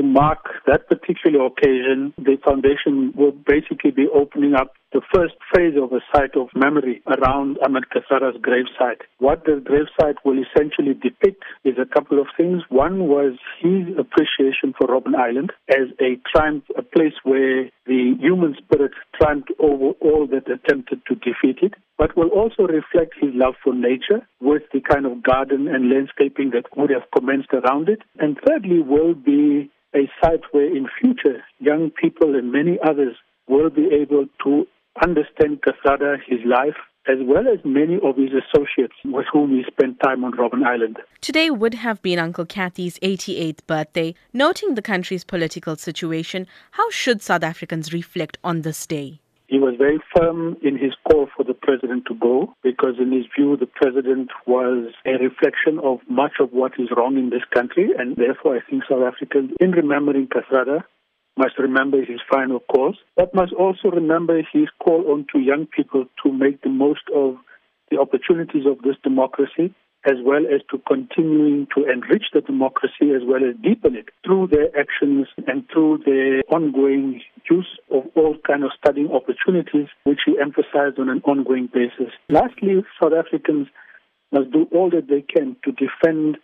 to mark that particular occasion, the foundation will basically be opening up the first phase of a site of memory around Ahmed Kathrada's gravesite. What the gravesite will essentially depict is a couple of things. One was his appreciation for Robben Island as a triumph, a place where the human spirit triumphed over all that attempted to defeat it, but will also reflect his love for nature with the kind of garden and landscaping that would have commenced around it. And thirdly, will be a site where in future young people and many others will be able to understand Kathrada, his life, as well as many of his associates with whom he spent time on Robben Island. Today would have been Uncle Kathy's 88th birthday. Noting the country's political situation, how should South Africans reflect on this day? He was very firm in his call for the president to go because, in his view, the president was a reflection of much of what is wrong in this country. And therefore, I think South Africans, in remembering Kathrada, must remember his final cause, but must also remember his call on to young people to make the most of the opportunities of this democracy as well as to continuing to enrich the democracy as well as deepen it through their actions and through their ongoing use of all kind of studying opportunities, which he emphasize on an ongoing basis. Lastly, South Africans must do all that they can to defend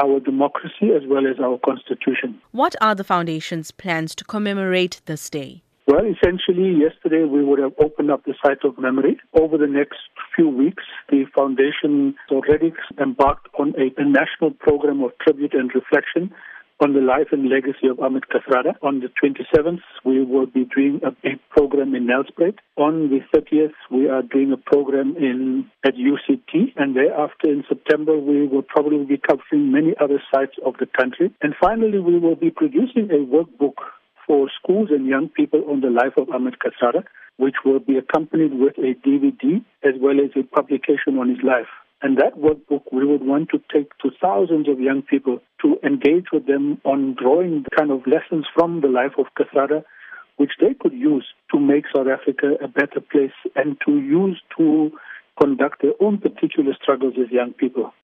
our democracy as well as our constitution. What are the foundation's plans to commemorate this day? Well, essentially, yesterday we would have opened up the site of memory. Over the next few weeks, the foundation already embarked on a national program of tribute and reflection on the life and legacy of Ahmed Kathrada. On the 27th, we will be doing a big program in Nelspruit. On the 30th, we are doing a program in at UCT, and thereafter in September, we will probably be covering many other sites of the country. And finally, we will be producing a workbook for schools and young people on the life of Ahmed Kathrada, which will be accompanied with a DVD as well as a publication on his life. And that workbook we would want to take to thousands of young people to engage with them on drawing the kind of lessons from the life of Kathrada, which they could use to make South Africa a better place and to use to conduct their own particular struggles as young people.